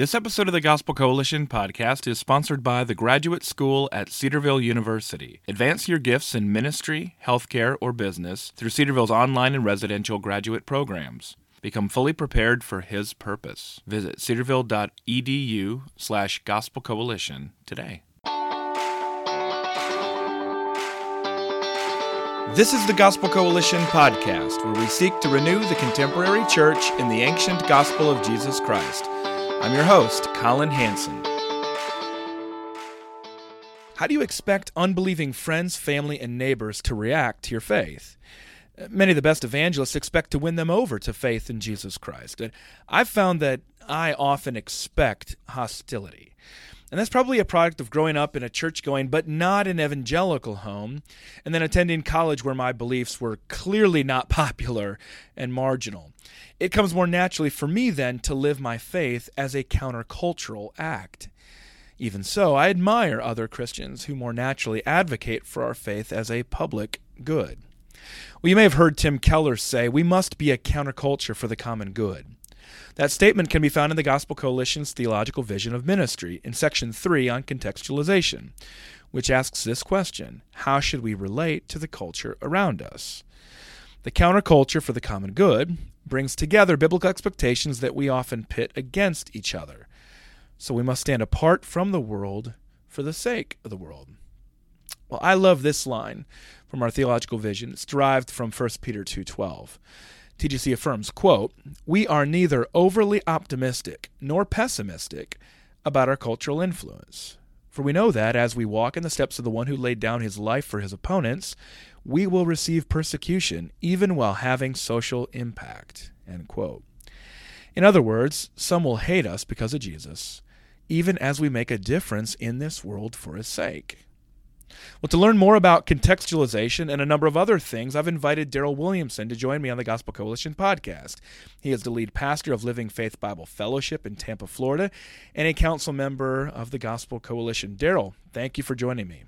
This episode of the Gospel Coalition podcast is sponsored by the Graduate School at Cedarville University. Advance your gifts in ministry, healthcare, or business through Cedarville's online and residential graduate programs. Become fully prepared for His purpose. Visit cedarville.edu slash gospel coalition today. This is the Gospel Coalition podcast, where we seek to renew the contemporary church in the ancient gospel of Jesus Christ. I'm your host, Collin Hansen. How do you expect unbelieving friends, family, and neighbors to react to your faith? Many of the best evangelists expect to win them over to faith in Jesus Christ. And I've found that I often expect hostility. And that's probably a product of growing up in a church going, but not an evangelical home, and then attending college where my beliefs were clearly not popular and marginal. It comes more naturally for me then to live my faith as a countercultural act. Even so, I admire other Christians who more naturally advocate for our faith as a public good. Well, you may have heard Tim Keller say, We must be a counterculture for the common good. That statement can be found in the Gospel Coalition's Theological Vision of Ministry in Section 3 on contextualization, which asks this question How should we relate to the culture around us? The counterculture for the common good brings together biblical expectations that we often pit against each other. So we must stand apart from the world for the sake of the world. Well, I love this line from our theological vision. It's derived from 1 Peter 2:12. TGC affirms, quote, "We are neither overly optimistic nor pessimistic about our cultural influence. For we know that as we walk in the steps of the one who laid down his life for his opponents, we will receive persecution even while having social impact." End quote. In other words, some will hate us because of Jesus, even as we make a difference in this world for his sake. Well, to learn more about contextualization and a number of other things, I've invited Darryl Williamson to join me on the Gospel Coalition podcast. He is the lead pastor of Living Faith Bible Fellowship in Tampa, Florida, and a council member of the Gospel Coalition. Darryl, thank you for joining me.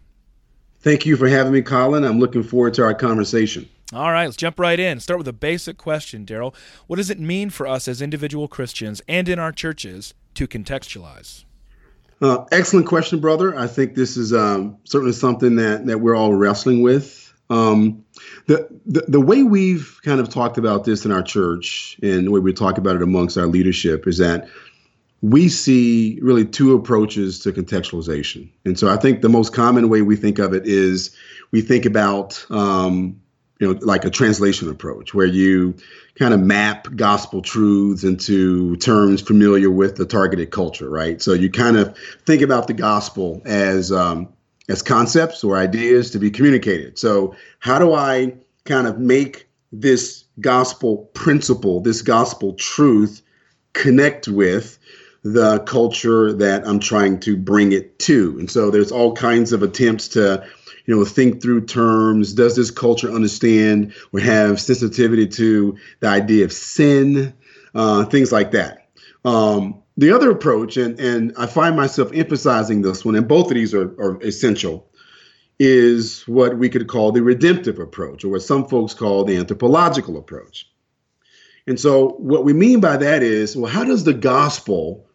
Thank you for having me, Collin. I'm looking forward to our conversation. All right, let's jump right in. Start with a basic question, Darryl. What does it mean for us as individual Christians and in our churches to contextualize? Uh, excellent question, brother. I think this is um, certainly something that that we're all wrestling with. Um, the, the the way we've kind of talked about this in our church and the way we talk about it amongst our leadership is that we see really two approaches to contextualization. And so I think the most common way we think of it is we think about um, you know, like a translation approach where you kind of map gospel truths into terms familiar with the targeted culture, right? So you kind of think about the gospel as um, as concepts or ideas to be communicated. So how do I kind of make this gospel principle, this gospel truth, connect with the culture that I'm trying to bring it to? And so there's all kinds of attempts to you know, think through terms. Does this culture understand or have sensitivity to the idea of sin? Uh, things like that. Um, the other approach, and, and I find myself emphasizing this one, and both of these are, are essential, is what we could call the redemptive approach, or what some folks call the anthropological approach. And so, what we mean by that is, well, how does the gospel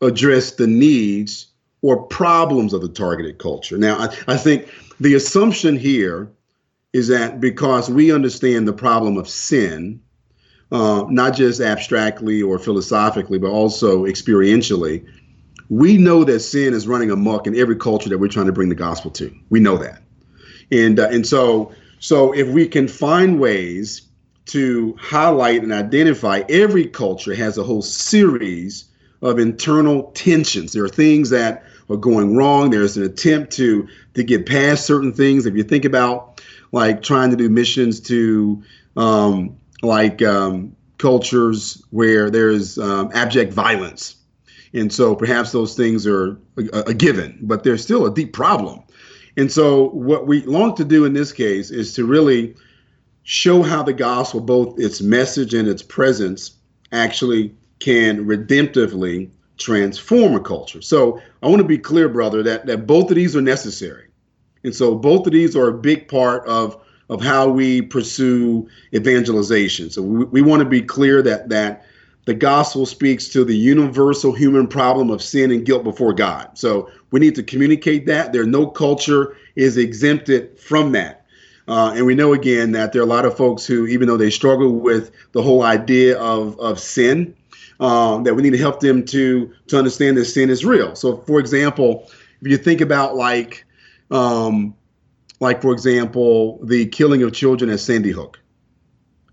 address the needs or problems of the targeted culture? Now, I, I think the assumption here is that because we understand the problem of sin, uh, not just abstractly or philosophically, but also experientially, we know that sin is running amok in every culture that we're trying to bring the gospel to. We know that, and uh, and so so if we can find ways to highlight and identify, every culture has a whole series of internal tensions. There are things that are going wrong. There's an attempt to to get past certain things. If you think about like trying to do missions to um, like um, cultures where there's um, abject violence, and so perhaps those things are a, a given, but there's still a deep problem. And so what we long to do in this case is to really show how the gospel, both its message and its presence, actually can redemptively transform a culture. So I want to be clear, brother, that, that both of these are necessary. And so both of these are a big part of, of how we pursue evangelization. So we, we want to be clear that that the gospel speaks to the universal human problem of sin and guilt before God. So we need to communicate that. There, no culture is exempted from that. Uh, and we know again that there are a lot of folks who, even though they struggle with the whole idea of, of sin, um, that we need to help them to to understand that sin is real. So, for example, if you think about like, um, like for example, the killing of children at Sandy Hook,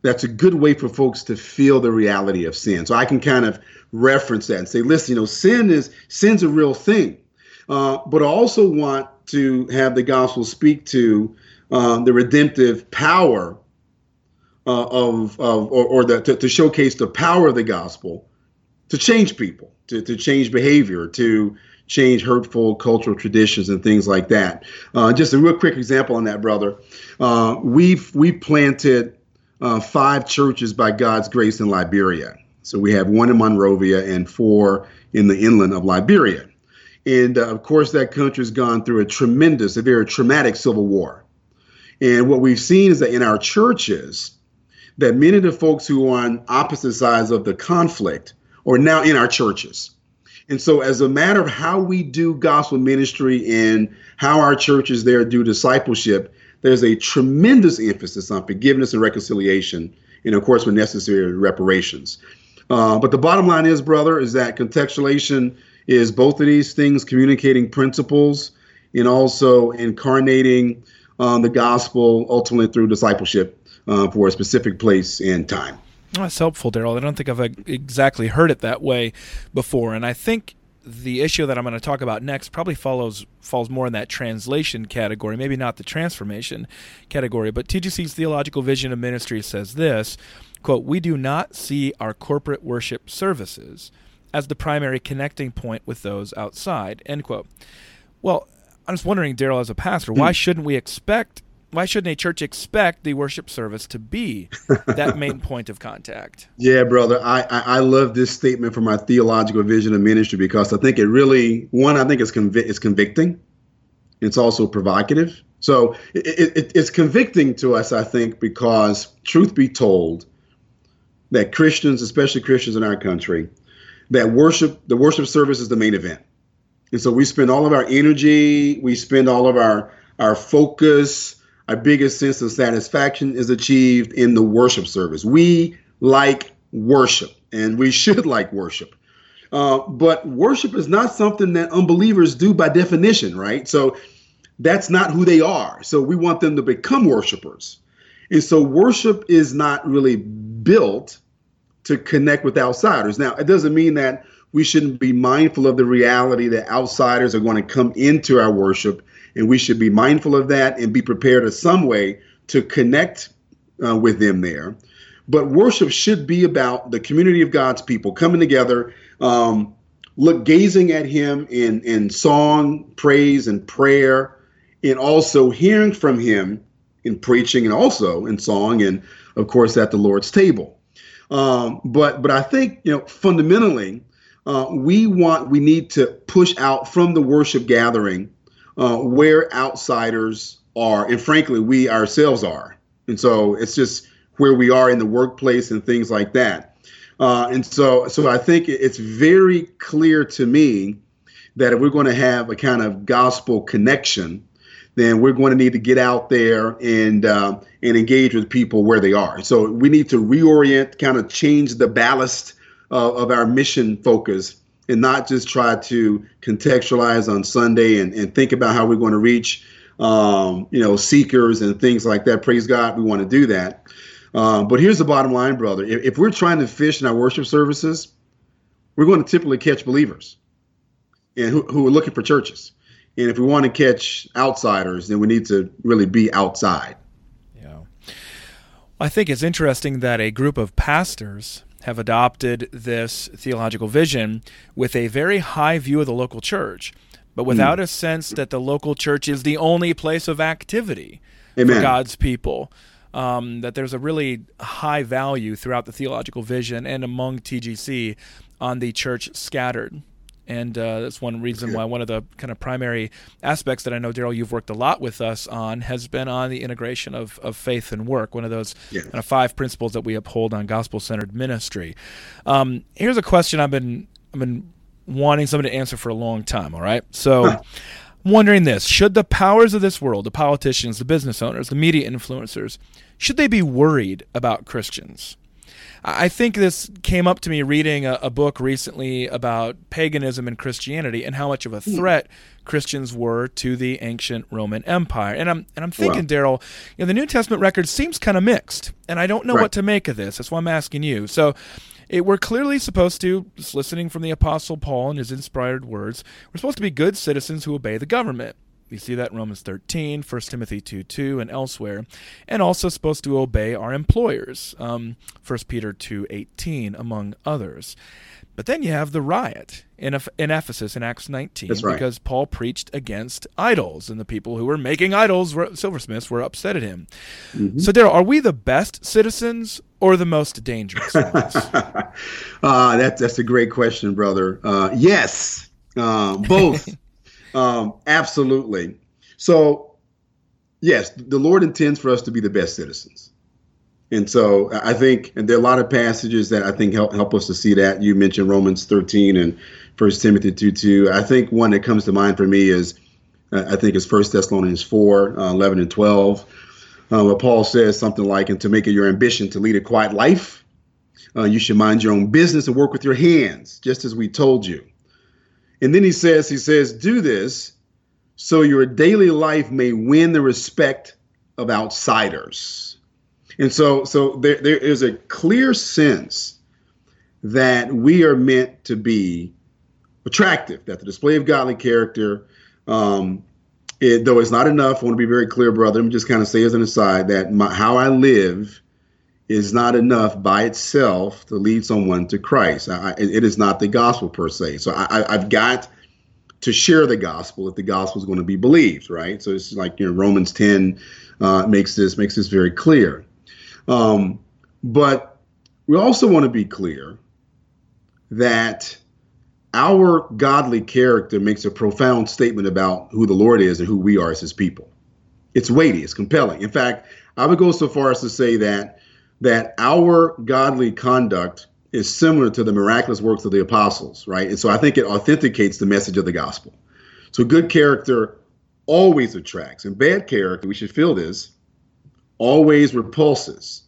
that's a good way for folks to feel the reality of sin. So I can kind of reference that and say, listen, you know, sin is sin's a real thing. Uh, but I also want to have the gospel speak to uh, the redemptive power uh, of, of or, or the, to, to, showcase the power of the gospel to change people, to, to change behavior, to change hurtful cultural traditions and things like that. Uh, just a real quick example on that, brother. Uh, we've we planted uh, five churches by God's grace in Liberia. So we have one in Monrovia and four in the inland of Liberia. And uh, of course, that country has gone through a tremendous, a very traumatic civil war. And what we've seen is that in our churches, that many of the folks who are on opposite sides of the conflict are now in our churches. And so, as a matter of how we do gospel ministry and how our churches there do discipleship, there's a tremendous emphasis on forgiveness and reconciliation, and of course, when necessary, reparations. Uh, but the bottom line is, brother, is that contextualization is both of these things communicating principles and also incarnating um, the gospel ultimately through discipleship uh, for a specific place and time. That's helpful, Darryl. I don't think I've exactly heard it that way before, and I think the issue that I'm going to talk about next probably follows falls more in that translation category, maybe not the transformation category. But TGC's theological vision of ministry says this: "quote We do not see our corporate worship services as the primary connecting point with those outside." End quote. Well, I'm just wondering, Darryl, as a pastor, why hmm. shouldn't we expect why shouldn't a church expect the worship service to be that main point of contact? Yeah, brother, I, I, I love this statement from our theological vision of ministry because I think it really one I think it's convi- it's convicting. It's also provocative. So it, it, it's convicting to us, I think, because truth be told, that Christians, especially Christians in our country, that worship the worship service is the main event, and so we spend all of our energy, we spend all of our our focus our biggest sense of satisfaction is achieved in the worship service. We like worship, and we should like worship. Uh, but worship is not something that unbelievers do by definition, right? So that's not who they are. So we want them to become worshipers. And so worship is not really built to connect with outsiders. Now, it doesn't mean that we shouldn't be mindful of the reality that outsiders are going to come into our worship and we should be mindful of that and be prepared in some way to connect uh, with them there. But worship should be about the community of God's people coming together, um, look, gazing at Him in in song, praise, and prayer, and also hearing from Him in preaching and also in song, and of course at the Lord's table. Um, but but I think you know fundamentally, uh, we want we need to push out from the worship gathering uh, where outsiders are, and frankly, we ourselves are. And so it's just where we are in the workplace and things like that. Uh, and so, so I think it's very clear to me that if we're going to have a kind of gospel connection, then we're going to need to get out there and uh, and engage with people where they are. So we need to reorient, kind of change the ballast uh, of our mission focus and not just try to contextualize on Sunday and, and think about how we're going to reach, um, you know, seekers and things like that. Praise God, we want to do that. Um, but here's the bottom line, brother. If, if we're trying to fish in our worship services, we're going to typically catch believers and who, who are looking for churches. And if we want to catch outsiders, then we need to really be outside. Yeah. I think it's interesting that a group of pastors have adopted this theological vision with a very high view of the local church, but without mm. a sense that the local church is the only place of activity Amen. for God's people. Um, that there's a really high value throughout the theological vision and among TGC on the church scattered and uh, that's one reason why one of the kind of primary aspects that I know, Darryl, you've worked a lot with us on has been on the integration of, of faith and work, one of those yes. kind of five principles that we uphold on gospel centered ministry. Um, here's a question I've been, I've been wanting somebody to answer for a long time, all right? So. Huh. I'm wondering this should the powers of this world, the politicians, the business owners, the media influencers, should they be worried about Christians? I think this came up to me reading a, a, book recently about paganism and Christianity and how much of a hmm. threat Christians were to the ancient Roman Empire. And I'm and I'm thinking, wow. Darryl, you know, the New Testament record seems kind of mixed, and I don't know right. what to make of this. That's why I'm asking you. So. It, we're clearly supposed to, just listening from the Apostle Paul and his inspired words, we're supposed to be good citizens who obey the government. We see that in Romans 13, 1 Timothy 2 2, and elsewhere. And also supposed to obey our employers, um, 1 Peter 2 18, among others. But then you have the riot in, in Ephesus in Acts 19 right. because Paul preached against idols, and the people who were making idols, were, silversmiths, were upset at him. Mm-hmm. So, Darryl, are we the best citizens or the most dangerous ones? uh, that, that's a great question, brother. Uh, yes, uh, both. Um, absolutely. So, yes, the Lord intends for us to be the best citizens. And so I think, and there are a lot of passages that I think help help us to see that. You mentioned Romans 13 and First Timothy 2 2. I think one that comes to mind for me is, uh, I think it's First Thessalonians 4 uh, 11 and 12, uh, where Paul says something like, and to make it your ambition to lead a quiet life, uh, you should mind your own business and work with your hands, just as we told you. And then he says, he says, do this so your daily life may win the respect of outsiders. And so, so there, there is a clear sense that we are meant to be attractive, that the display of godly character, um, it, though it's not enough, I want to be very clear, brother. I'm just kind of say as an aside that my, how I live is not enough by itself to lead someone to Christ. I, it is not the gospel per se. So I, have got to share the gospel if the gospel is going to be believed, right? So it's like you know Romans 10 uh, makes this makes this very clear. Um, but we also want to be clear that our godly character makes a profound statement about who the Lord is and who we are as His people. It's weighty, it's compelling. In fact, I would go so far as to say that that our godly conduct is similar to the miraculous works of the apostles, right? And so I think it authenticates the message of the gospel. So good character always attracts, and bad character, we should feel this, always repulses.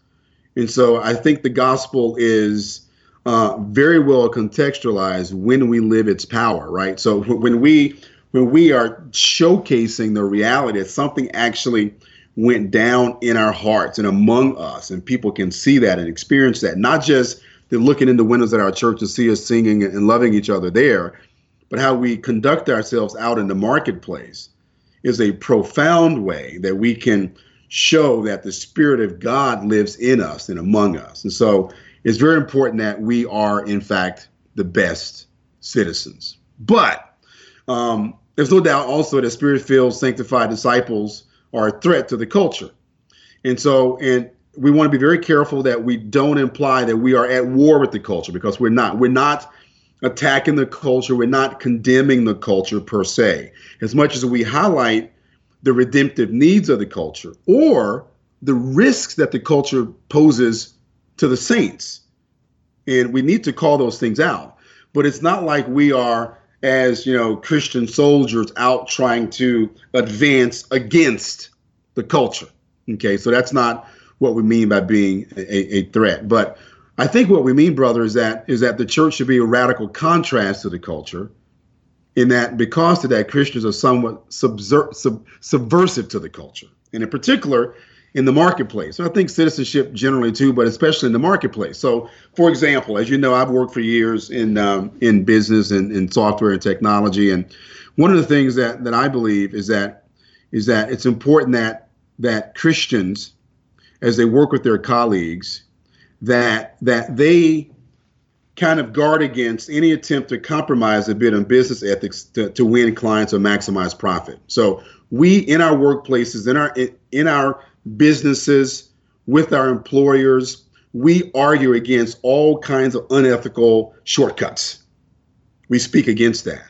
And so I think the gospel is uh, very well contextualized when we live its power, right? So when we when we are showcasing the reality that something actually went down in our hearts and among us, and people can see that and experience that. Not just they're looking in the windows at our church to see us singing and loving each other there, but how we conduct ourselves out in the marketplace is a profound way that we can show that the Spirit of God lives in us and among us. And so it's very important that we are, in fact, the best citizens. But um, there's no doubt also that spirit filled, sanctified disciples are a threat to the culture. And so, and we want to be very careful that we don't imply that we are at war with the culture because we're not. We're not attacking the culture. We're not condemning the culture per se. As much as we highlight the redemptive needs of the culture or the risks that the culture poses to the saints. And we need to call those things out. But it's not like we are as you know Christian soldiers out trying to advance against the culture. Okay, so that's not what we mean by being a, a threat. But I think what we mean, brother, is that is that the church should be a radical contrast to the culture, in that because of that Christians are somewhat subser- sub- subversive to the culture, and in particular in the marketplace. And I think citizenship generally too, but especially in the marketplace. So, for example, as you know, I've worked for years in um, in business and in software and technology, and one of the things that that I believe is that is that it's important that that Christians, as they work with their colleagues, that that they kind of guard against any attempt to compromise a bit on business ethics to, to win clients or maximize profit. So we in our workplaces, in our in, in our businesses, with our employers, we argue against all kinds of unethical shortcuts. we speak against that.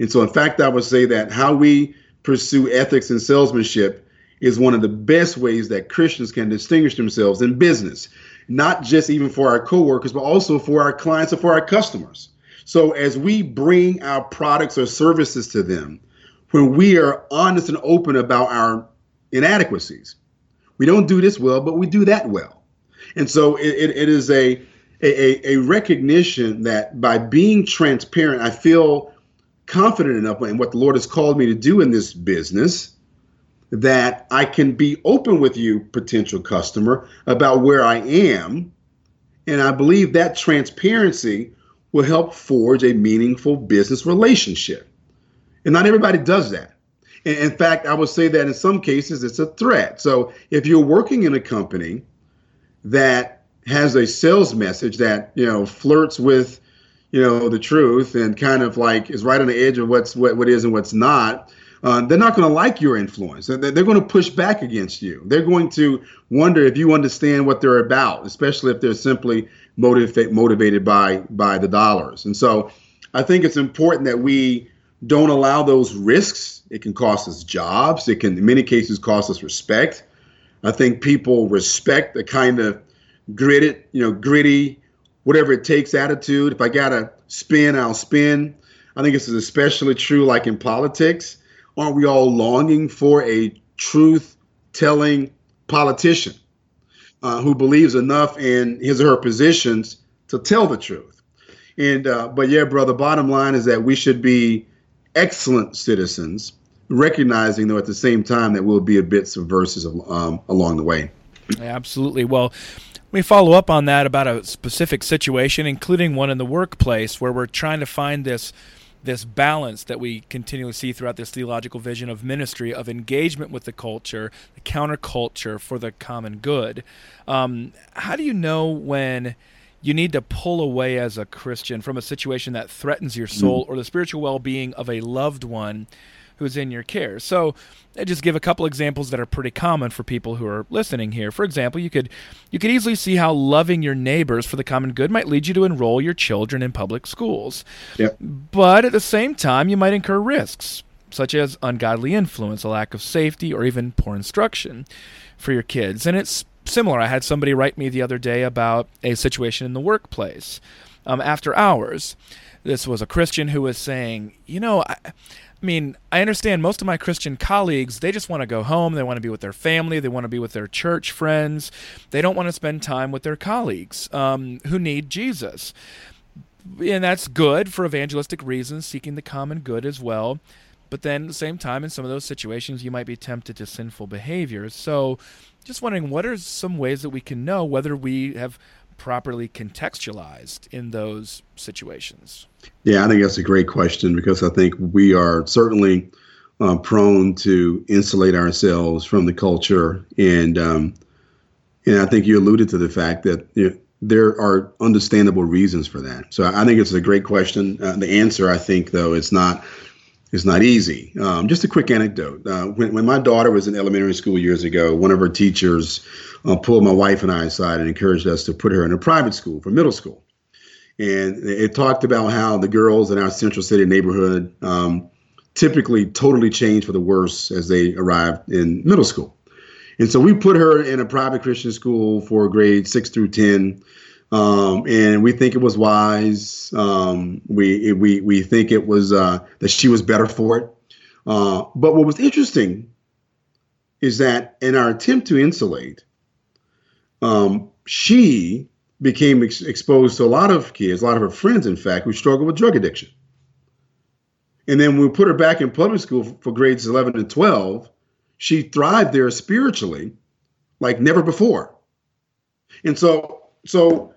And so, in fact, I would say that how we pursue ethics and salesmanship is one of the best ways that Christians can distinguish themselves in business, not just even for our coworkers, but also for our clients and for our customers. So, as we bring our products or services to them, when we are honest and open about our inadequacies, we don't do this well, but we do that well. And so, it, it, it is a a, a recognition that by being transparent, I feel confident enough in what the Lord has called me to do in this business that I can be open with you, potential customer, about where I am. And I believe that transparency will help forge a meaningful business relationship. And not everybody does that. In fact, I would say that in some cases it's a threat. So if you're working in a company that has a sales message that you know flirts with you know the truth and kind of like is right on the edge of what's what, what is and what's not uh, they're not going to like your influence. They're, they're going to push back against you. They're going to wonder if you understand what they're about especially if they're simply motivate, motivated by by the dollars. And so i think it's important that we don't allow those risks it can cost us jobs it can in many cases cost us respect i think people respect the kind of gritted, you know, gritty, whatever it takes attitude. If I gotta spin, I'll spin. I think this is especially true like in politics. Aren't we all longing for a truth telling politician uh, who believes enough in his or her positions to tell the truth? And uh, but yeah, brother, bottom line is that we should be excellent citizens, recognizing though at the same time that we'll be a bit subversive um, along the way. Absolutely. Well, we follow up on that about a specific situation, including one in the workplace where we're trying to find this this balance that we continually see throughout this theological vision of ministry of engagement with the culture, the counterculture for the common good. Um, how do you know when you need to pull away as a Christian from a situation that threatens your soul mm. or the spiritual well-being of a loved one? Who's in your care. So I just give a couple examples that are pretty common for people who are listening here. For example, you could you could easily see how loving your neighbors for the common good might lead you to enroll your children in public schools. Yep. But at the same time, you might incur risks such as ungodly influence, a lack of safety, or even poor instruction for your kids. And it's similar. I had somebody write me the other day about a situation in the workplace um, after hours. This was a Christian who was saying, you know, I, I mean, I understand most of my Christian colleagues, they just want to go home. They want to be with their family. They want to be with their church friends. They don't want to spend time with their colleagues um, who need Jesus. And that's good for evangelistic reasons, seeking the common good as well. But then at the same time, in some of those situations, you might be tempted to sinful behaviors. So, just wondering what are some ways that we can know whether we have properly contextualized in those situations? Yeah, I think that's a great question because I think we are certainly uh, prone to insulate ourselves from the culture, and um, and I think you alluded to the fact that you know, there are understandable reasons for that. So I think it's a great question. Uh, the answer, I think, though, is not is not easy. Um, just a quick anecdote. Uh, when, when my daughter was in elementary school years ago, one of her teachers uh, pulled my wife and I aside and encouraged us to put her in a private school for middle school. And it talked about how the girls in our Central City neighborhood um, typically totally change for the worse as they arrived in middle school. And so we put her in a private Christian school for grades six through 10. Um, and we think it was wise. Um, we, we, we think it was uh, that she was better for it. Uh, but what was interesting is that in our attempt to insulate, um, she became ex- exposed to a lot of kids, a lot of her friends, in fact, who struggle with drug addiction. And then we put her back in public school for, for grades 11 and 12. She thrived there spiritually like never before. And so, so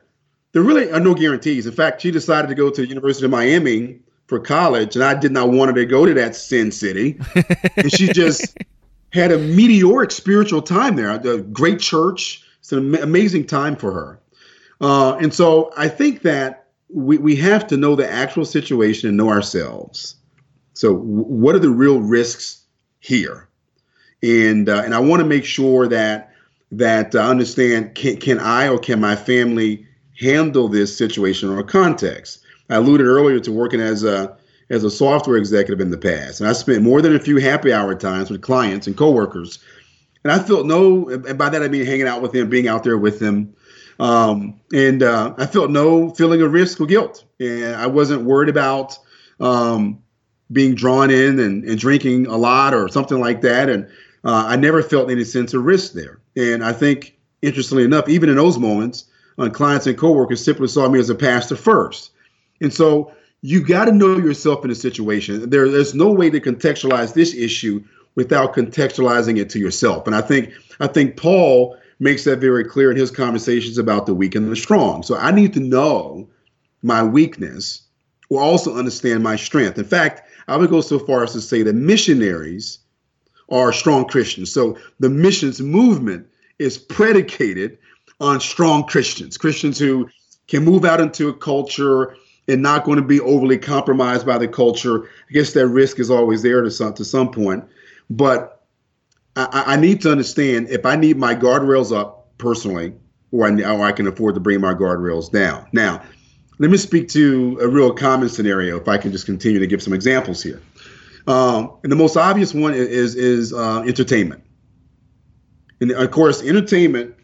there really are no guarantees. In fact, she decided to go to the University of Miami for college, and I did not want her to go to that sin city. and she just had a meteoric spiritual time there, a great church. It's an amazing time for her. Uh, and so I think that we, we have to know the actual situation and know ourselves. So, w- what are the real risks here? And uh, and I want to make sure that that I understand can can I or can my family handle this situation or context? I alluded earlier to working as a as a software executive in the past, and I spent more than a few happy hour times with clients and coworkers, and I felt no, and by that I mean hanging out with them, being out there with them, um, and uh, I felt no feeling of risk or guilt, and I wasn't worried about um, being drawn in and, and drinking a lot or something like that, and uh, I never felt any sense of risk there, and I think interestingly enough, even in those moments, uh, clients and coworkers simply saw me as a pastor first. And so you got to know yourself in a situation. There, there's no way to contextualize this issue without contextualizing it to yourself. And I think I think Paul makes that very clear in his conversations about the weak and the strong. So I need to know my weakness or also understand my strength. In fact, I would go so far as to say that missionaries are strong Christians. So the missions movement is predicated on strong Christians, Christians who can move out into a culture and not going to be overly compromised by the culture. I guess that risk is always there to some to some point, but I, I need to understand if I need my guardrails up personally, or I, or I can afford to bring my guardrails down. Now, let me speak to a real common scenario. If I can just continue to give some examples here, um, and the most obvious one is is, uh, entertainment. And of course, entertainment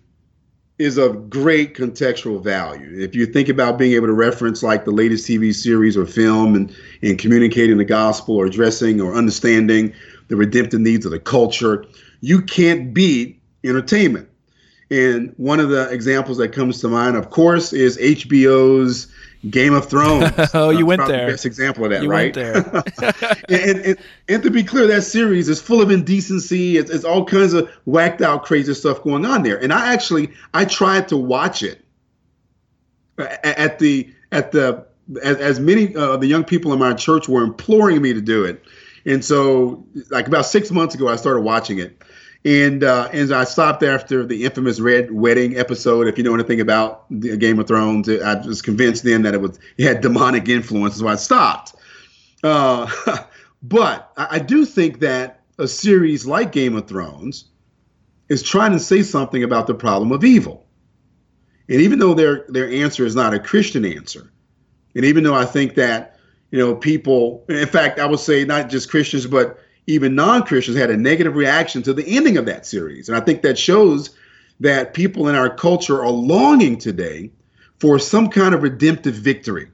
is of great contextual value. If you think about being able to reference like the latest TV series or film and, and communicating the gospel or addressing or understanding the redemptive needs of the culture, you can't beat entertainment. And one of the examples that comes to mind, of course, is HBO's Game of Thrones. oh, you went there. The best example of that, you right? and, and, and, to be clear, that series is full of indecency. It's, it's all kinds of whacked out, crazy stuff going on there. And I actually I tried to watch it at the at the as, as many of uh, the young people in my church were imploring me to do it. And so, like about six months ago, I started watching it. And uh, and I stopped after the infamous Red Wedding episode. If you know anything about the Game of Thrones, I was convinced then that it was it had demonic influence, so I stopped. Uh, but I, I do think that a series like Game of Thrones is trying to say something about the problem of evil. And even though their their answer is not a Christian answer, and even though I think that you know people, in fact, I would say not just Christians, but even non-Christians had a negative reaction to the ending of that series. And I think that shows that people in our culture are longing today for some kind of redemptive victory.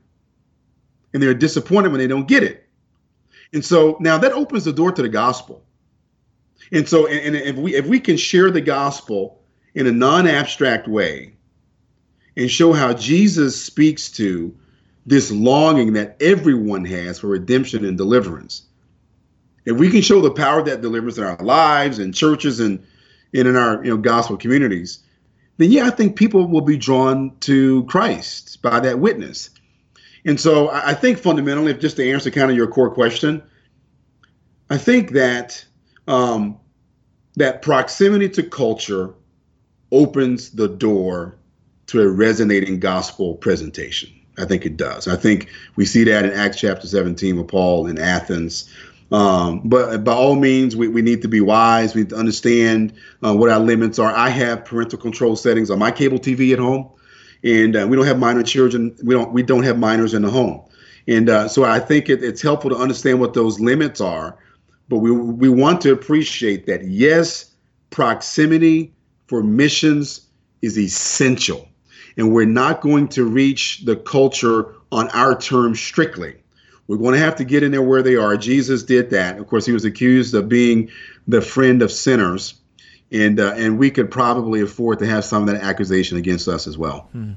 And they're disappointed when they don't get it. And so now that opens the door to the gospel. And so and, and if we if we can share the gospel in a non-abstract way and show how Jesus speaks to this longing that everyone has for redemption and deliverance, if we can show the power that delivers in our lives and churches and, and in our you know gospel communities, then yeah, I think people will be drawn to Christ by that witness. And so I think fundamentally, if just to answer kind of your core question, I think that um, that proximity to culture opens the door to a resonating gospel presentation. I think it does. I think we see that in Acts chapter 17 with Paul in Athens. Um, but by all means, we, we need to be wise. We need to understand uh, what our limits are. I have parental control settings on my cable TV at home, and uh, we don't have minor children. We don't we don't have minors in the home, and uh, so I think it, it's helpful to understand what those limits are. But we we want to appreciate that yes, proximity for missions is essential, and we're not going to reach the culture on our terms strictly. We're going to have to get in there where they are. Jesus did that. Of course, he was accused of being the friend of sinners, and uh, and we could probably afford to have some of that accusation against us as well. Hmm.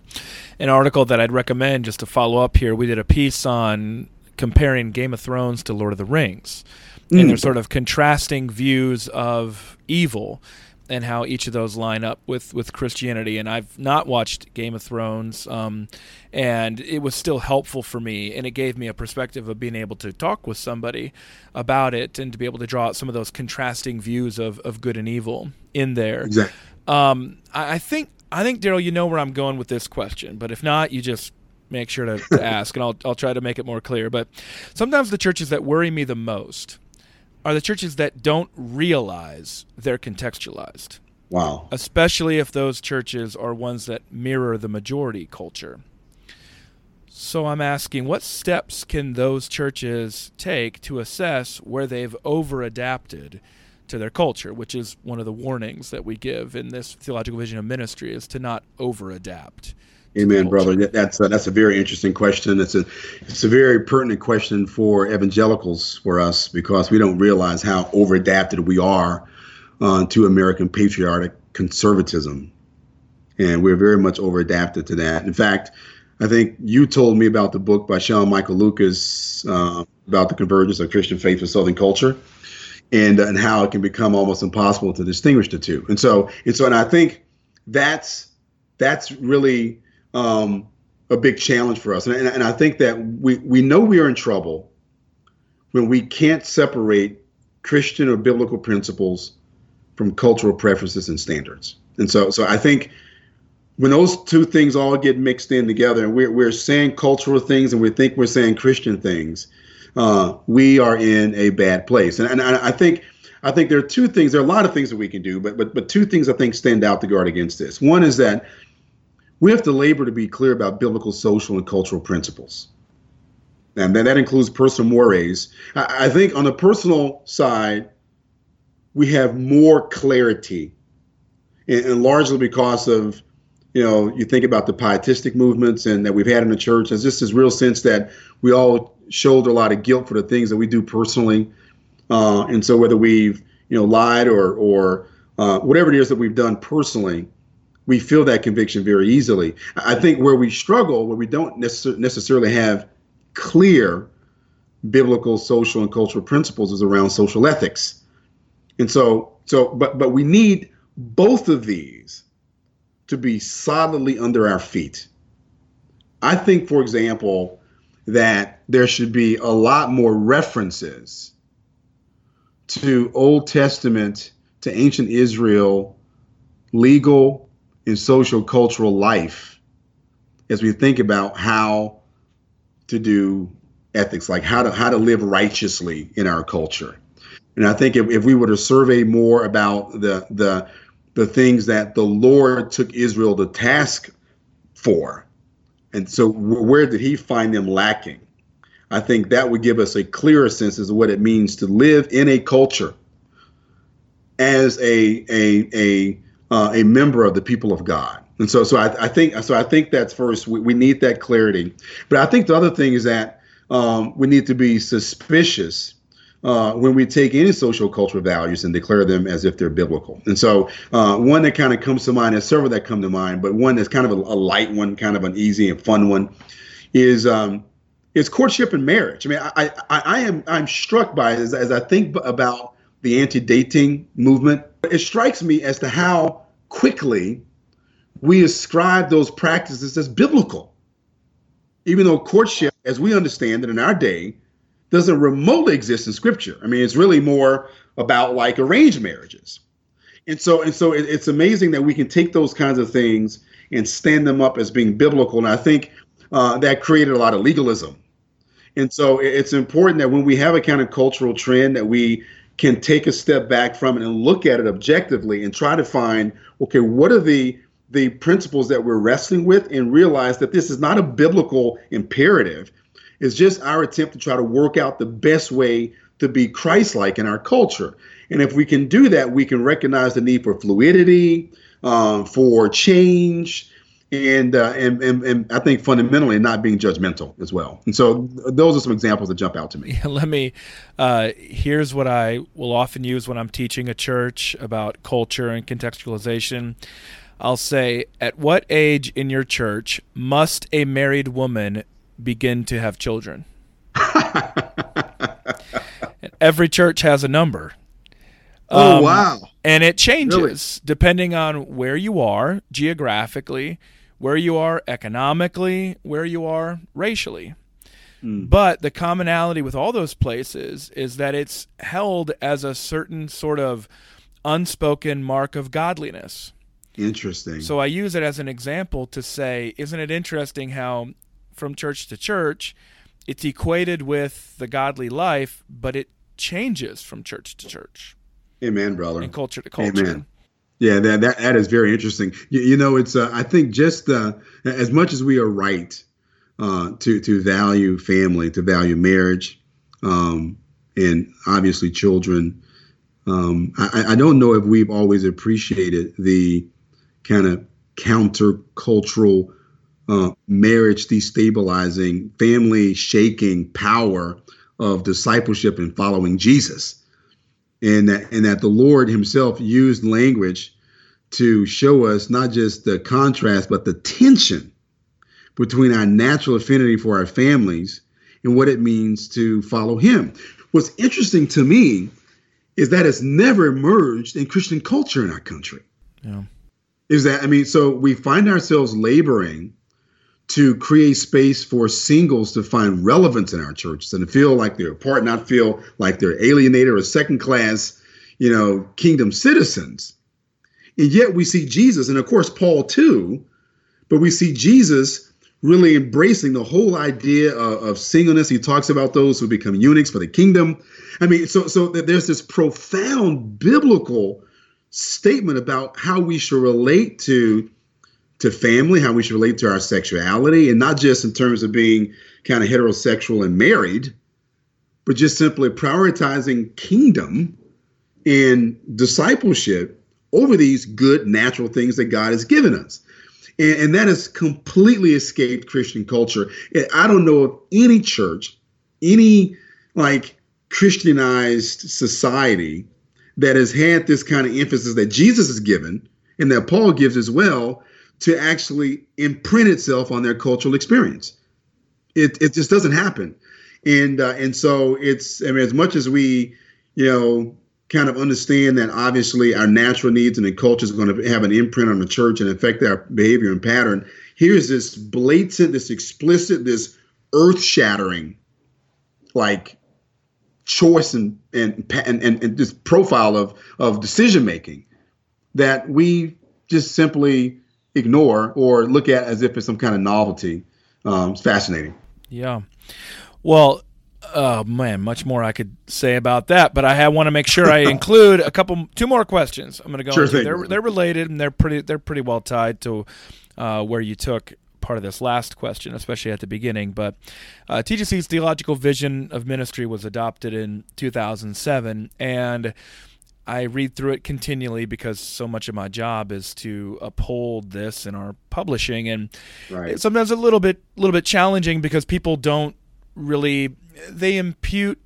An article that I'd recommend just to follow up here. We did a piece on comparing Game of Thrones to Lord of the Rings, mm. and hmm. there's sort of contrasting views of evil and how each of those line up with with Christianity. And I've not watched Game of Thrones, um, and it was still helpful for me, and it gave me a perspective of being able to talk with somebody about it and to be able to draw out some of those contrasting views of of good and evil in there. Exactly. Um, I, I think I think Darryl, you know where I'm going with this question, but if not, you just make sure to, to ask, and I'll I'll try to make it more clear. But sometimes the churches that worry me the most are the churches that don't realize they're contextualized. Wow. Especially if those churches are ones that mirror the majority culture. So I'm asking, what steps can those churches take to assess where they've over adapted to their culture, which is one of the warnings that we give in this theological vision of ministry, is to not over adapt. Amen, brother. That's a, that's a very interesting question. It's a it's a very pertinent question for evangelicals for us because we don't realize how overadapted we are uh, to American patriotic conservatism, and we're very much overadapted to that. In fact, I think you told me about the book by Sean Michael Lucas uh, about the convergence of Christian faith with Southern culture, and and how it can become almost impossible to distinguish the two. And so and so, and I think that's that's really um, a big challenge for us. And, and, and I think that we we know we are in trouble when we can't separate Christian or biblical principles from cultural preferences and standards. And so so I think when those two things all get mixed in together and we're, we're saying cultural things and we think we're saying Christian things, uh, we are in a bad place. And, and I think I think there are two things. There are a lot of things that we can do, but but but two things I think stand out to guard against this. One is that we have to labor to be clear about biblical, social, and cultural principles. And then that includes personal mores. I, think on the personal side, we have more clarity, and, and largely because of you know, you think about the pietistic movements and that we've had in the church. There's just this real sense that we all shoulder a lot of guilt for the things that we do personally, uh, and so whether we've you know lied or or uh, whatever it is that we've done personally, we feel that conviction very easily. I think where we struggle, where we don't necess- necessarily have clear biblical, social, and cultural principles, is around social ethics. And so, so, but but we need both of these to be solidly under our feet. I think, for example, that there should be a lot more references to Old Testament, to ancient Israel, legal and social cultural life as we think about how to do ethics, like how to how to live righteously in our culture. And I think if, if we were to survey more about the the the things that the Lord took Israel to task for. And so, where did he find them lacking? I think that would give us a clearer sense as to what it means to live in a culture as a a a uh, a member of the people of God. And so, so I, I think so. I think that's first. We, we, need that clarity. But I think the other thing is that um, we need to be suspicious uh, when we take any social cultural values and declare them as if they're biblical. And so, uh, one that kind of comes to mind, there's several that come to mind, but one that's kind of a, a light one, kind of an easy and fun one, is um, is courtship and marriage. I mean, I I, I am I'm struck by as, as I think about the anti-dating movement. It strikes me as to how quickly we ascribe those practices as biblical, even though courtship, as we understand it in our day, doesn't remotely exist in scripture. I mean, it's really more about like arranged marriages. And so and so it, it's amazing that we can take those kinds of things and stand them up as being biblical. And I think uh, that created a lot of legalism. And so it's important that when we have a kind of cultural trend that we can take a step back from it and look at it objectively and try to find, okay, what are the the principles that we're wrestling with and realize that this is not a biblical imperative. It's just our attempt to try to work out the best way to be Christ like in our culture. And if we can do that, we can recognize the need for fluidity, um, for change, and, uh, and, and and I think fundamentally not being judgmental as well. And so those are some examples that jump out to me. Yeah, let me. Uh, here's what I will often use when I'm teaching a church about culture and contextualization. I'll say, at what age in your church must a married woman begin to have children. Every church has a number. Oh, um, wow. And it changes really? depending on where you are geographically, where you are economically, where you are racially. Mm. But the commonality with all those places is that it's held as a certain sort of unspoken mark of godliness. Interesting. So I use it as an example to say, isn't it interesting how from church to church, it's equated with the godly life, but it changes from church to church. Amen, brother. And culture to culture. Amen. Yeah, that, that that is very interesting. You, you know, it's uh, I think just uh, as much as we are right uh, to to value family, to value marriage, um, and obviously children. Um, I, I, don't know if we've always appreciated the kind of countercultural, uh, marriage destabilizing, family shaking power of discipleship and following Jesus, and that and that the Lord Himself used language to show us not just the contrast but the tension between our natural affinity for our families and what it means to follow Him. What's interesting to me is that it's never emerged in Christian culture in our country. Yeah. Is that, I mean, so we find ourselves laboring to create space for singles to find relevance in our churches and to feel like they're apart, not feel like they're alienated or second class, you know, kingdom citizens. And yet we see Jesus, and of course, Paul too, but we see Jesus really embracing the whole idea of, of, singleness. He talks about those who become eunuchs for the kingdom. I mean, so so there's this profound biblical statement about how we should relate to to family, how we should relate to our sexuality, and not just in terms of being kind of heterosexual and married, but just simply prioritizing kingdom and discipleship over these good natural things that God has given us. And, and that has completely escaped Christian culture. And I don't know of any church, any like Christianized society that has had this kind of emphasis that Jesus has given and that Paul gives as well to actually imprint itself on their cultural experience. It, it just doesn't happen. And uh, and so it's I mean as much as we you know kind of understand that obviously our natural needs and the culture is going to have an imprint on the church and affect our behavior and pattern. Here's this blatant, this explicit, this earth shattering, like choice and and, and and and this profile of of decision making that we just simply ignore or look at as if it's some kind of novelty. Um, it's fascinating. Yeah. Well, oh man, much more I could say about that, but I want to make sure I include a couple, two more questions. I'm going to go. Sure. They're they're related and they're pretty they're pretty well tied to uh, where you took part of this last question, especially at the beginning. But uh, TGC's theological vision of ministry was adopted in 2007, and I read through it continually because so much of my job is to uphold this in our publishing, and right. it's sometimes a little bit, little bit challenging because people don't really they impute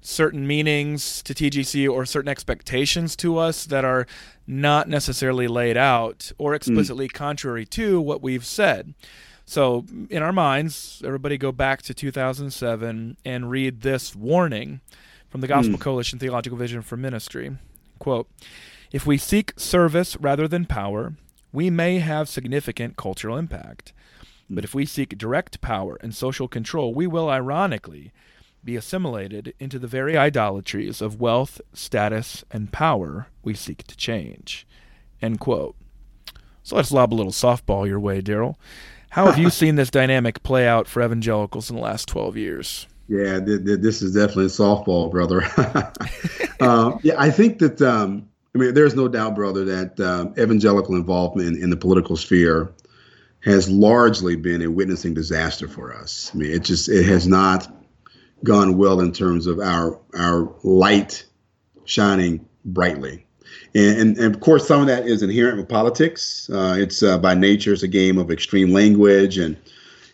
certain meanings to TGC or certain expectations to us that are not necessarily laid out or hmm. explicitly mm. contrary to what we've said. So, in our minds, everybody go back to 2007 and read this warning from the Gospel mm. Coalition Theological Vision for Ministry. Quote If we seek service rather than power, we may have significant cultural impact. But if we seek direct power and social control, we will ironically be assimilated into the very idolatries of wealth, status, and power we seek to change. End quote. So let's lob a little softball your way, Darryl. How have you seen this dynamic play out for evangelicals in the last 12 years? Yeah, th- th- this is definitely softball, brother. uh, yeah, I think that, um, I mean, there's no doubt, brother, that uh, evangelical involvement in, in the political sphere has largely been a witnessing disaster for us. I mean, it just it has not gone well in terms of our our light shining brightly. And, and, and of course, some of that is inherent with politics. Uh, it's uh, by nature, it's a game of extreme language and,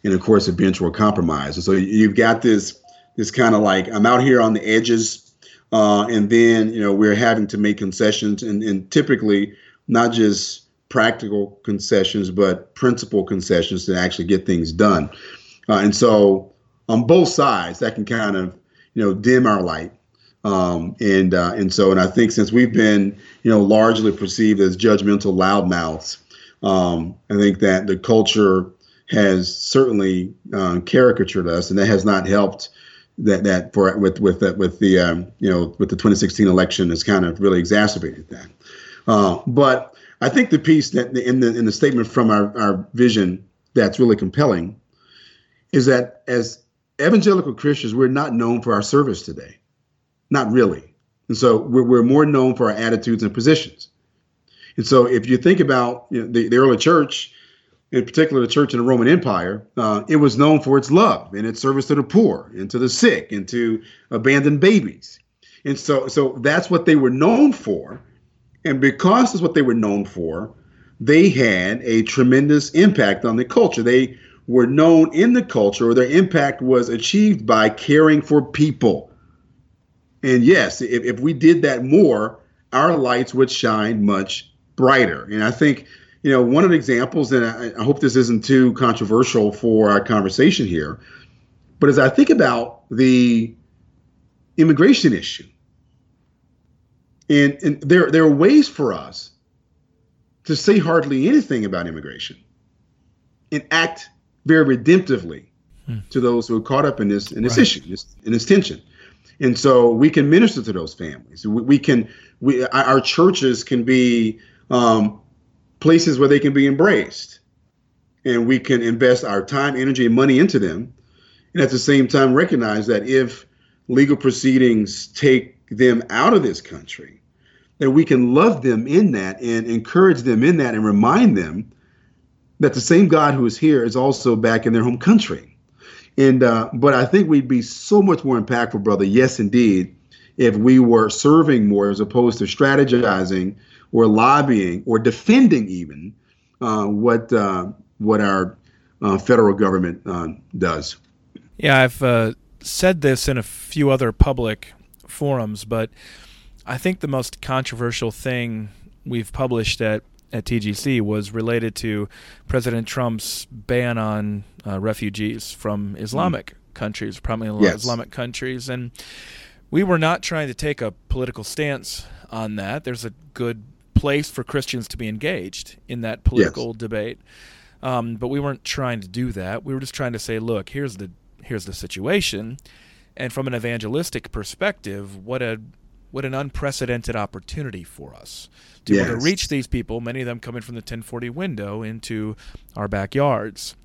and of course, eventual compromise. And so you've got this this kind of like I'm out here on the edges, uh, and then you know we're having to make concessions, and, and typically not just practical concessions, but principle concessions to actually get things done. Uh, and so on both sides, that can kind of you know dim our light. Um, and uh, and so and I think since we've been you know largely perceived as judgmental loudmouths, um, I think that the culture has certainly uh, caricatured us, and that has not helped. That that for with with the, with the um, you know with the 2016 election has kind of really exacerbated that. Uh, but I think the piece that in the in the statement from our, our vision that's really compelling is that as evangelical Christians, we're not known for our service today. Not really. And so we're, we're more known for our attitudes and positions. And so if you think about you know, the, the early church, in particular the church in the Roman Empire, uh, it was known for its love and its service to the poor and to the sick and to abandoned babies. And so, so that's what they were known for. And because that's what they were known for, they had a tremendous impact on the culture. They were known in the culture, or their impact was achieved by caring for people. And yes, if, if we did that more, our lights would shine much brighter. And I think you know, one of the examples, and I, I hope this isn't too controversial for our conversation here, but as I think about the immigration issue, and, and there, there are ways for us to say hardly anything about immigration and act very redemptively hmm. to those who are caught up in this in this right. issue, this, in this tension. And so we can minister to those families. We, we can, we, our churches can be um, places where they can be embraced. And we can invest our time, energy, and money into them. And at the same time, recognize that if legal proceedings take them out of this country, that we can love them in that and encourage them in that and remind them that the same God who is here is also back in their home country. And uh, but I think we'd be so much more impactful, brother. Yes, indeed, if we were serving more as opposed to strategizing or lobbying or defending even uh, what uh, what our uh, federal government uh, does. Yeah, I've uh, said this in a few other public forums, but I think the most controversial thing we've published at at TGC was related to President Trump's ban on uh, refugees from Islamic mm. countries, primarily yes. Islamic countries, and we were not trying to take a political stance on that. There's a good place for Christians to be engaged in that political yes. debate. Um, but we weren't trying to do that. We were just trying to say, look, here's the here's the situation, and from an evangelistic perspective, what a what an unprecedented opportunity for us to, yes. to reach these people, many of them coming from the 1040 window into our backyards.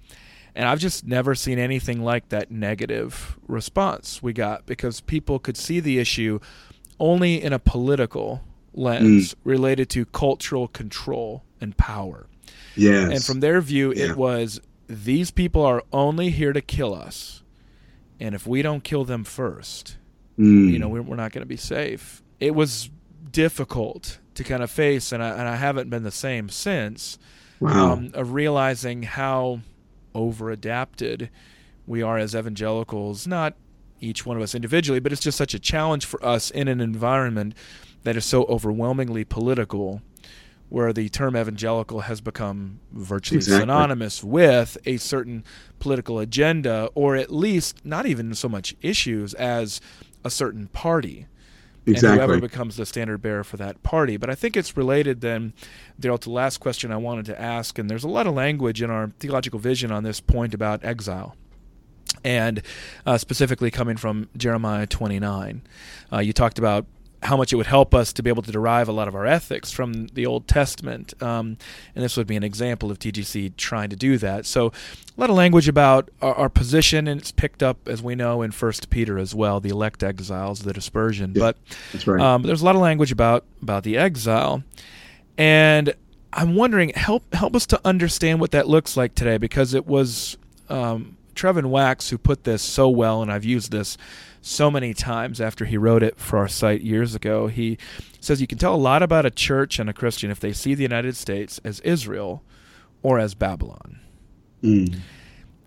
And I've just never seen anything like that negative response we got because people could see the issue only in a political lens mm. related to cultural control and power. Yes. And from their view, yeah. it was these people are only here to kill us. And if we don't kill them first, mm. you know, we're, we're not going to be safe. It was difficult to kind of face, and I, and I haven't been the same since, wow. um, of realizing how over adapted we are as evangelicals, not each one of us individually, but it's just such a challenge for us in an environment that is so overwhelmingly political, where the term evangelical has become virtually exactly. synonymous with a certain political agenda, or at least not even so much issues as a certain party. Exactly. And whoever becomes the standard bearer for that party. But I think it's related then, Darryl, to the last question I wanted to ask. And there's a lot of language in our theological vision on this point about exile and uh, specifically coming from Jeremiah 29. Uh, you talked about how much it would help us to be able to derive a lot of our ethics from the Old Testament. Um, and this would be an example of TGC trying to do that. So, a lot of language about our, our, position, and it's picked up, as we know, in First Peter as well, the elect exiles, the dispersion. Yeah, but that's right. Um, there's a lot of language about about the exile, and I'm wondering help help us to understand what that looks like today, because it was. Um, Trevin Wax, who put this so well, and I've used this so many times after he wrote it for our site years ago. He says you can tell a lot about a church and a Christian if they see the United States as Israel or as Babylon. Mm.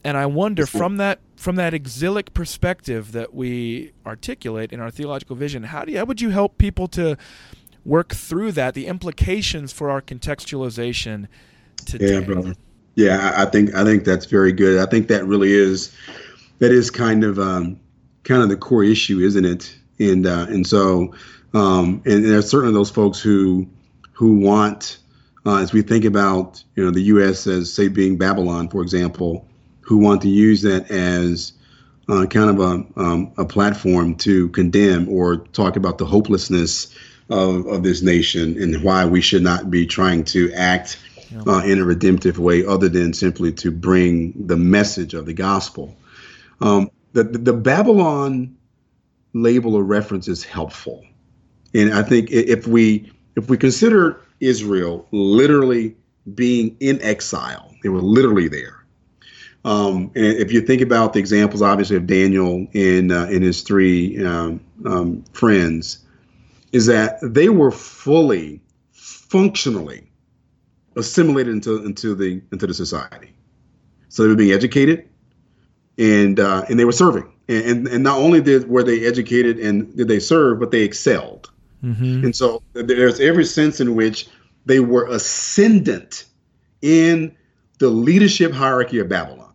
And I wonder from that from that exilic perspective that we articulate in our theological vision, how do you, how would you help people to work through that, the implications for our contextualization today? Yeah, brother. Yeah, I think I think that's very good. I think that really is that is kind of um, kind of the core issue, isn't it? And uh, and so um, and, and there's certainly those folks who who want, uh, as we think about you know the U.S. as say being Babylon, for example, who want to use that as uh, kind of a um, a platform to condemn or talk about the hopelessness of, of this nation and why we should not be trying to act uh, in a redemptive way other than simply to bring the message of the gospel. Um, the, the Babylon label or reference is helpful. And I think if we if we consider Israel literally being in exile. They were literally there. Um, and if you think about the examples, obviously, of Daniel and uh, his three um, um, friends, is that they were fully, functionally assimilated into into the into the society. So they were being educated, and uh, and they were serving, and, and and not only did were they educated and did they serve, but they excelled. Mm-hmm. And so there's every sense in which they were ascendant in the leadership hierarchy of Babylon.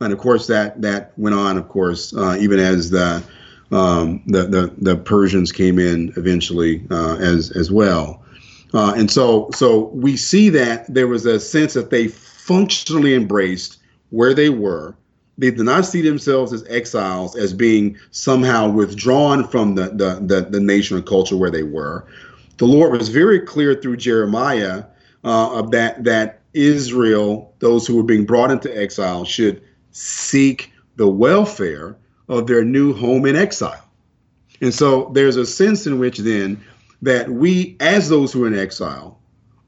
And of course, that that went on, of course, uh, even as the, um, the, the the Persians came in eventually uh, as as well. Uh, and so so we see that there was a sense that they functionally embraced where they were. They did not see themselves as exiles, as being somehow withdrawn from the, the, the, the nation or culture where they were. The Lord was very clear through Jeremiah uh, of that that Israel, those who were being brought into exile, should seek the welfare of their new home in exile. And so there's a sense in which then that we, as those who are in exile,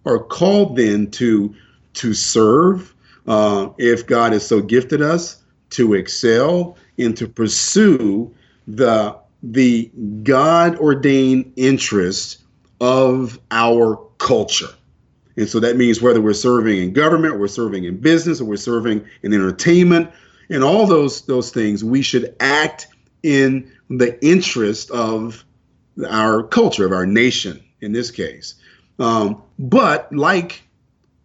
are called then to to serve, uh, if God has so gifted us, to excel and to pursue the the God ordained interest of our culture. And so that means whether we're serving in government, we're serving in business, or we're serving in entertainment, and all those those things, we should act in the interest of our culture, of our nation in this case. Um, but like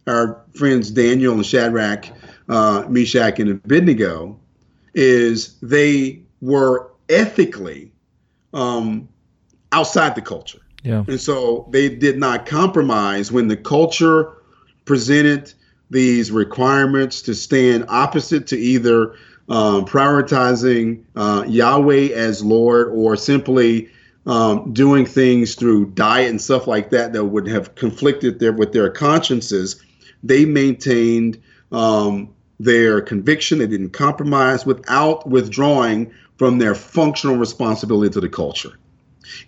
our friends Daniel and Shadrach, uh, Meshach, and Abednego, is they were ethically um, outside the culture. Yeah. And so they did not compromise when the culture presented these requirements to stand opposite to either um, prioritizing uh, Yahweh as Lord or simply um, doing things through diet and stuff like that that would have conflicted their, with their consciences they maintained um, their conviction. They didn't compromise without withdrawing from their functional responsibility to the culture.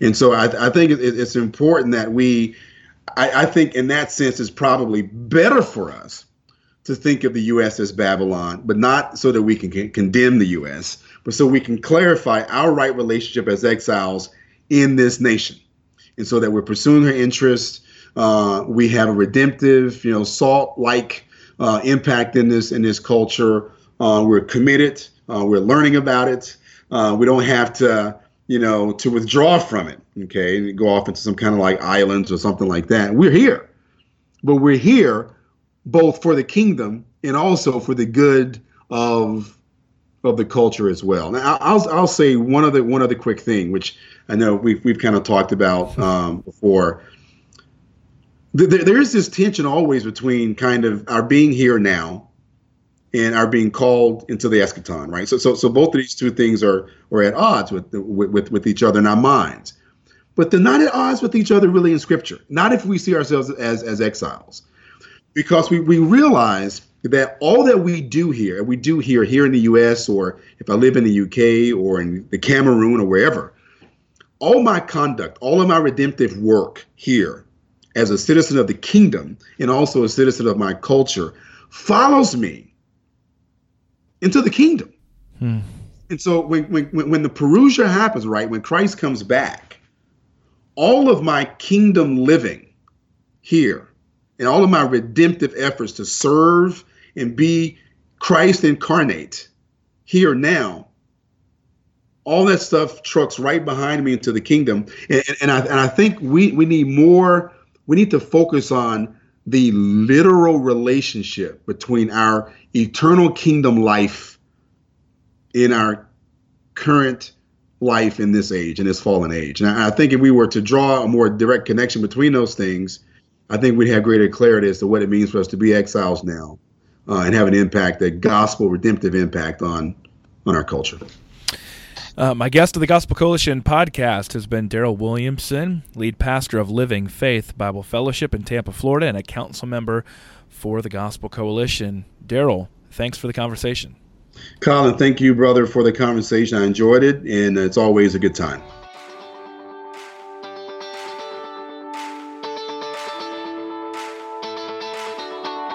And so I, I think it, it's important that we, I, I think in that sense, it's probably better for us to think of the U.S. as Babylon, but not so that we can condemn the U.S., but so we can clarify our right relationship as exiles in this nation. And so that we're pursuing her interests, uh, we have a redemptive, you know, salt-like uh, impact in this in this culture. Uh, we're committed. Uh, we're learning about it. Uh, we don't have to, you know, to withdraw from it. Okay, and go off into some kind of like islands or something like that. We're here, but we're here both for the kingdom and also for the good of of the culture as well. Now, I'll I'll say one other one other quick thing, which I know we've we've kind of talked about um, before there, there is this tension always between kind of our being here now and our being called into the eschaton, right? So, so, so both of these two things are are at odds with with with each other in our minds, but they're not at odds with each other really in Scripture. Not if we see ourselves as as exiles, because we we realize that all that we do here, we do here here in the U.S. or if I live in the UK or in the Cameroon or wherever, all my conduct, all of my redemptive work here as a citizen of the kingdom and also a citizen of my culture follows me into the kingdom. Hmm. And so when, when, when the Parousia happens, right, when Christ comes back, all of my kingdom living here and all of my redemptive efforts to serve and be Christ incarnate here now, all that stuff trucks right behind me into the kingdom. And, and, I, and I think we, we need more we need to focus on the literal relationship between our eternal kingdom life in our current life in this age, in this fallen age. And I think if we were to draw a more direct connection between those things, I think we'd have greater clarity as to what it means for us to be exiles now uh, and have an impact, a gospel redemptive impact on on our culture. Uh, my guest of the Gospel Coalition podcast has been Darryl Williamson, lead pastor of Living Faith Bible Fellowship in Tampa, Florida, and a council member for the Gospel Coalition. Darryl, thanks for the conversation. Collin, thank you, brother, for the conversation. I enjoyed it, and it's always a good time.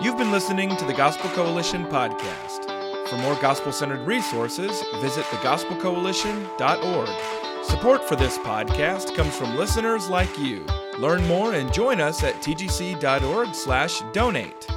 You've been listening to the Gospel Coalition podcast. For more gospel centered resources, visit thegospelcoalition.org. Support for this podcast comes from listeners like you. Learn more and join us at tgc.org/donate.